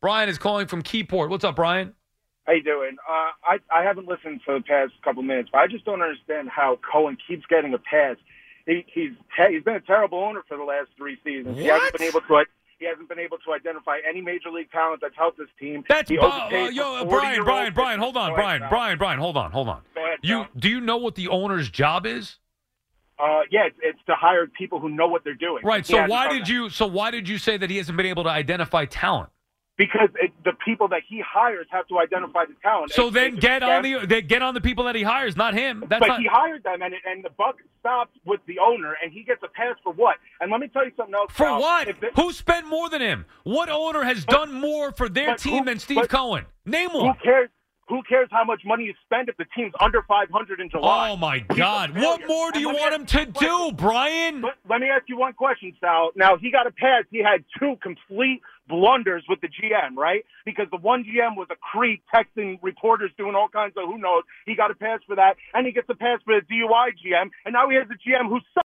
Brian is calling from Keyport. What's up, Brian? How you doing? Uh, I I haven't listened for the past couple minutes, but I just don't understand how Cohen keeps getting a pass. He, he's he's been a terrible owner for the last three seasons. What? He hasn't been able to he hasn't been able to identify any major league talent that's helped this team. That's he uh, overpaid uh, Brian, Brian, Brian. Hold on, ahead, Brian. Brian, Brian. Hold on, hold on. Ahead, You do you know what the owner's job is? Uh, yeah, it's, it's to hire people who know what they're doing. Right. He So why did that. you? So why did you say that he hasn't been able to identify talent? Because it, the people that he hires have to identify the talent. So then get on the they get on the people that he hires, not him. That's but not. he hired them, and and the buck stops with the owner, and he gets a pass for what? And let me tell you something else. for Sal. what? Who spent more than him? What owner has done more for their team who- than Steve but Cohen? Name one. who cares? Who cares how much money you spend if the team's under 500 in July? Oh my God! What more do And you want him to you a question. do, Brian? Let, let me ask you one question, Sal. Now he got a pass. He had two complete blunders with the GM, right? Because the one GM was a creep, texting reporters, doing all kinds of who knows. He got a pass for that, and he gets a pass for the DUI GM, and now he has a GM who sucks.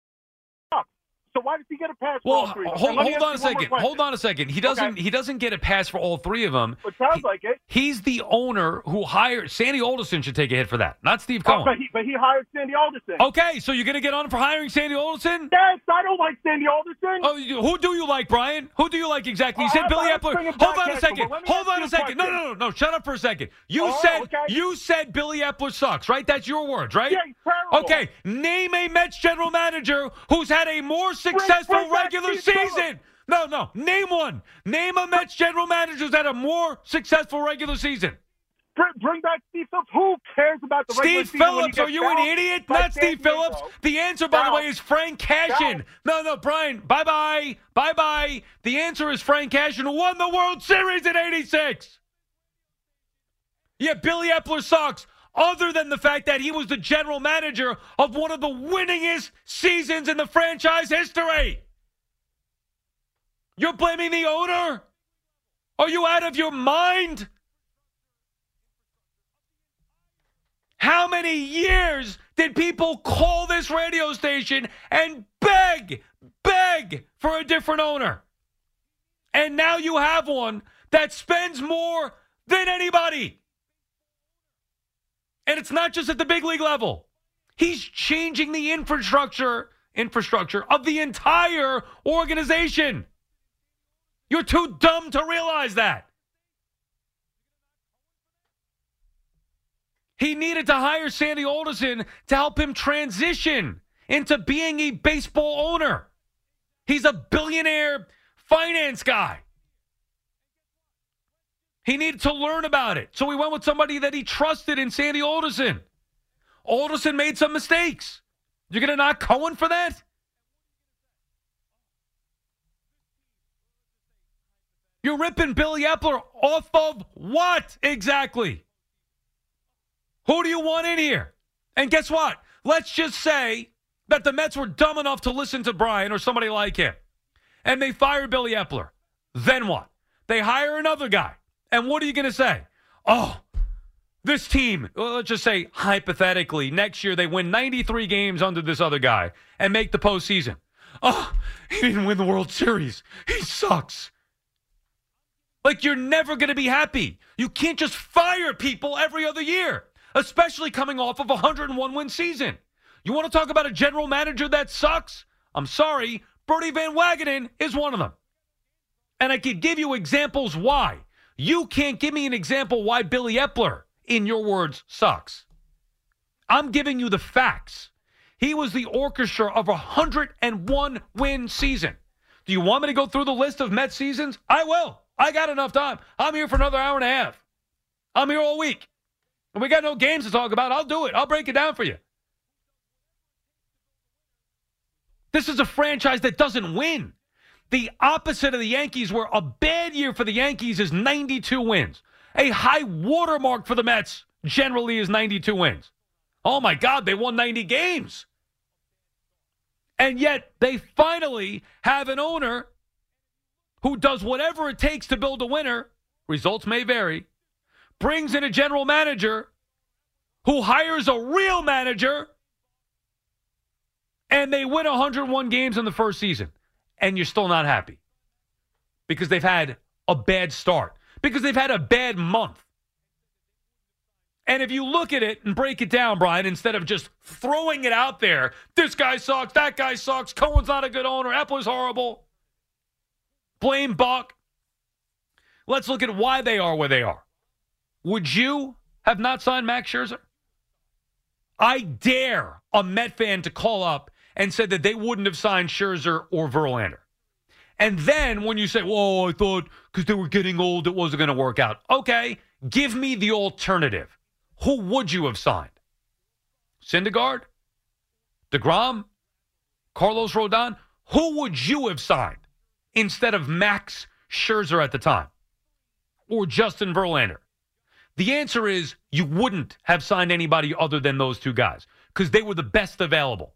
So why does he get a pass for Well, all three? of them? hold, And let me hold on a ask you one more second. Hold on a second. He doesn't. Okay. He doesn't get a pass for all three of them. It sounds He- like it. He's the owner who hired Sandy Alderson. Should take a hit for that, not Steve Oh, Cohen. but, he, but he hired Sandy Alderson. Okay, so you're gonna get on for hiring Sandy Alderson? Yes, I don't like Sandy Alderson. Oh, you- who do you like, Brian? Who do you like exactly? You Oh, said I- Billy I Eppler. Hold on a second. but let me Hold on a a second. No, no, no, no. Shut up for a second. You Oh, said okay. you said Billy Eppler sucks, right? That's your words, right? Yeah, he's terrible. Okay, name a Mets general manager who's had a more successful bring regular season. No, no. Name one. Name a Mets general manager who's had a more successful regular season. Bring, bring back Steve Phillips. Who cares about the regular Steve Phillips, are you an idiot? Not Steve? Phillips. The answer, by the way, is Frank Cashen. No, no, Brian. Bye bye. Bye bye. The answer is Frank Cashen, who won the World Series in 86. Yeah, Billy Eppler sucks. Other than the fact that he was the general manager of one of the winningest seasons in the franchise history. You're blaming the owner? Are you out of your mind? How many years did people call this radio station and beg, beg for a different owner? And now you have one that spends more than anybody. And it's not just at the big league level. He's changing the infrastructure infrastructure of the entire organization. You're too dumb to realize that. He needed to hire Sandy Alderson to help him transition into being a baseball owner. He's a billionaire finance guy. He needed to learn about it. So he went with somebody that he trusted in Sandy Alderson. Alderson made some mistakes. You're going to knock Cohen for that? You're ripping Billy Eppler off of what exactly? Who do you want in here? And guess what? Let's just say that the Mets were dumb enough to listen to Brian or somebody like him, and they fire Billy Eppler. Then what? They hire another guy. And what are you going to say? Oh, this team, well, let's just say hypothetically, next year they win 93 games under this other guy and make the postseason. Oh, he didn't win the World Series. He sucks. Like you're never going to be happy. You can't just fire people every other year, especially coming off of a 101 win season. You want to talk about a general manager that sucks? I'm sorry, Brodie Van Wagenen is one of them. And I could give you examples why. You can't give me an example why Billy Eppler, in your words, sucks. I'm giving you the facts. He was the orchestra of a 101 win season. Do you want me to go through the list of Met seasons? I will. I got enough time. I'm here for another hour and a half. I'm here all week. And we got no games to talk about. I'll do it. I'll break it down for you. This is a franchise that doesn't win. The opposite of the Yankees, where a bad year for the Yankees is 92 wins. A high watermark for the Mets generally is 92 wins. Oh my God, they won 90 games. And yet they finally have an owner who does whatever it takes to build a winner. Results may vary. Brings in a general manager who hires a real manager and they win 101 games in the first season, and you're still not happy because they've had a bad start, because they've had a bad month. And if you look at it and break it down, Brian, instead of just throwing it out there, this guy sucks, that guy sucks, Cohen's not a good owner, Eppler's horrible, blame Buck. Let's look at why they are where they are. Would you have not signed Max Scherzer? I dare a Met fan to call up and said that they wouldn't have signed Scherzer or Verlander. And then when you say, "Whoa, I thought because they were getting old, it wasn't going to work out." Okay, give me the alternative. Who would you have signed? Syndergaard, Degrom, Carlos Rodon. Who would you have signed instead of Max Scherzer at the time, or Justin Verlander? The answer is you wouldn't have signed anybody other than those two guys because they were the best available.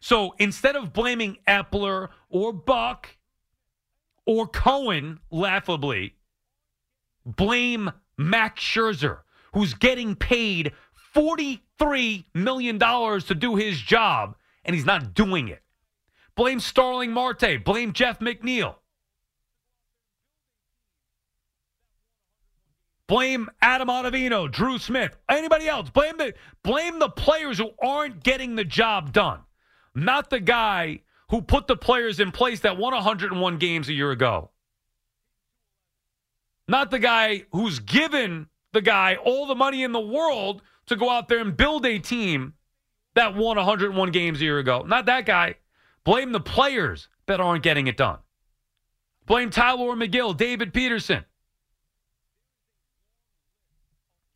So instead of blaming Eppler or Buck or Cohen, laughably, blame Max Scherzer, who's getting paid $43 million to do his job, and he's not doing it. Blame Starling Marte. Blame Jeff McNeil. Blame Adam Ottavino, Drew Smith, anybody else. Blame the blame the players who aren't getting the job done not the guy who put the players in place that won 101 games a year ago. Not the guy who's given the guy all the money in the world to go out there and build a team that won 101 games a year ago. Not that guy. Blame the players that aren't getting it done. Blame Tylor Megill, David Peterson.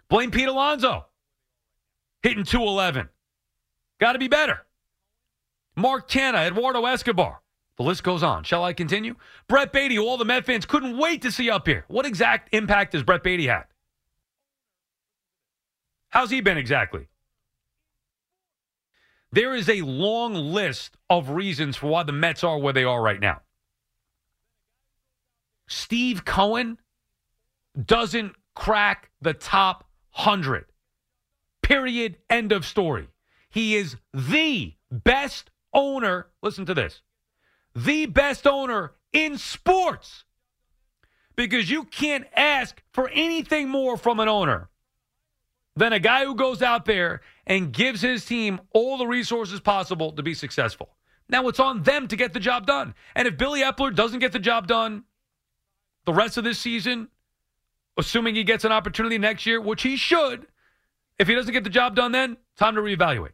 Blame Pete Alonso. Hitting 211. Got to be better. Mark Canha, Eduardo Escobar. The list goes on. Shall I continue? Brett Baty, all the Met fans couldn't wait to see up here. What exact impact has Brett Baty had? How's he been exactly? There is a long list of reasons for why the Mets are where they are right now. Steve Cohen doesn't crack the top 100. Period. End of story. He is the best owner, listen to this, the best owner in sports. Because you can't ask for anything more from an owner than a guy who goes out there and gives his team all the resources possible to be successful. Now it's on them to get the job done. And if Billy Eppler doesn't get the job done the rest of this season, assuming he gets an opportunity next year, which he should, if he doesn't get the job done then, time to reevaluate.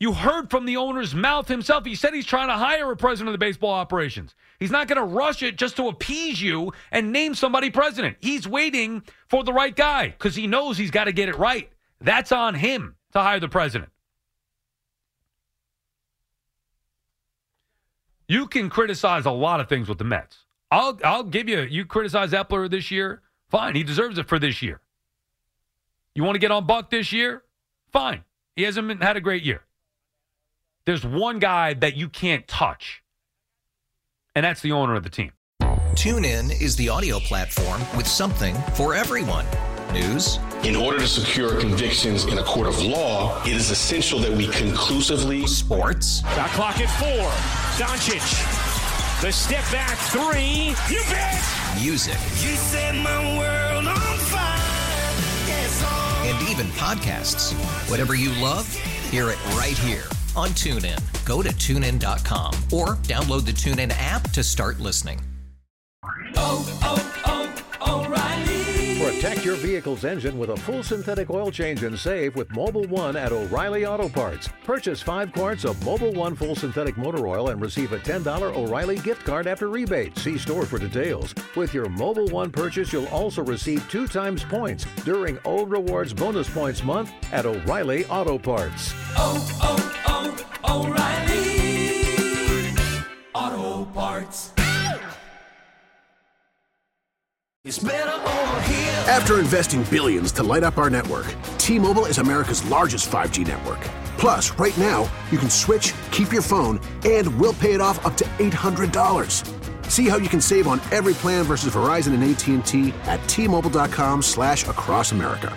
You heard from the owner's mouth himself. He said he's trying to hire a president of the baseball operations. He's not going to rush it just to appease you and name somebody president. He's waiting for the right guy because he knows he's got to get it right. That's on him to hire the president. You can criticize a lot of things with the Mets. I'll I'll give you you criticize Eppler this year. Fine, he deserves it for this year. You want to get on Buck this year? Fine. He hasn't been, had a great year. There's one guy that you can't touch, and that's the owner of the team. TuneIn is the audio platform with something for everyone. News. In order to secure convictions in a court of law, it is essential that we conclusively. Sports. Got clock at four. Doncic. The step back three. You bet. Music. You set my world on fire. Yes. And even podcasts. Whatever you love, hear it right here on TuneIn. Go to tunein.com or download the TuneIn app to start listening. Oh, oh, oh, O'Reilly. Protect your vehicle's engine with a full synthetic oil change and save with Mobil 1 at O'Reilly Auto Parts. Purchase five quarts of Mobil 1 full synthetic motor oil and receive a $10 O'Reilly gift card after rebate. See store for details. With your Mobil 1 purchase, you'll also receive two times points during O Rewards Bonus Points Month at O'Reilly Auto Parts. Auto Parts. After investing billions to light up our network, T-Mobile is America's largest 5G network. Plus, right now, you can switch, keep your phone, and we'll pay it off up to $800. See how you can save on every plan versus Verizon and AT&T at T-Mobile.com slash across America.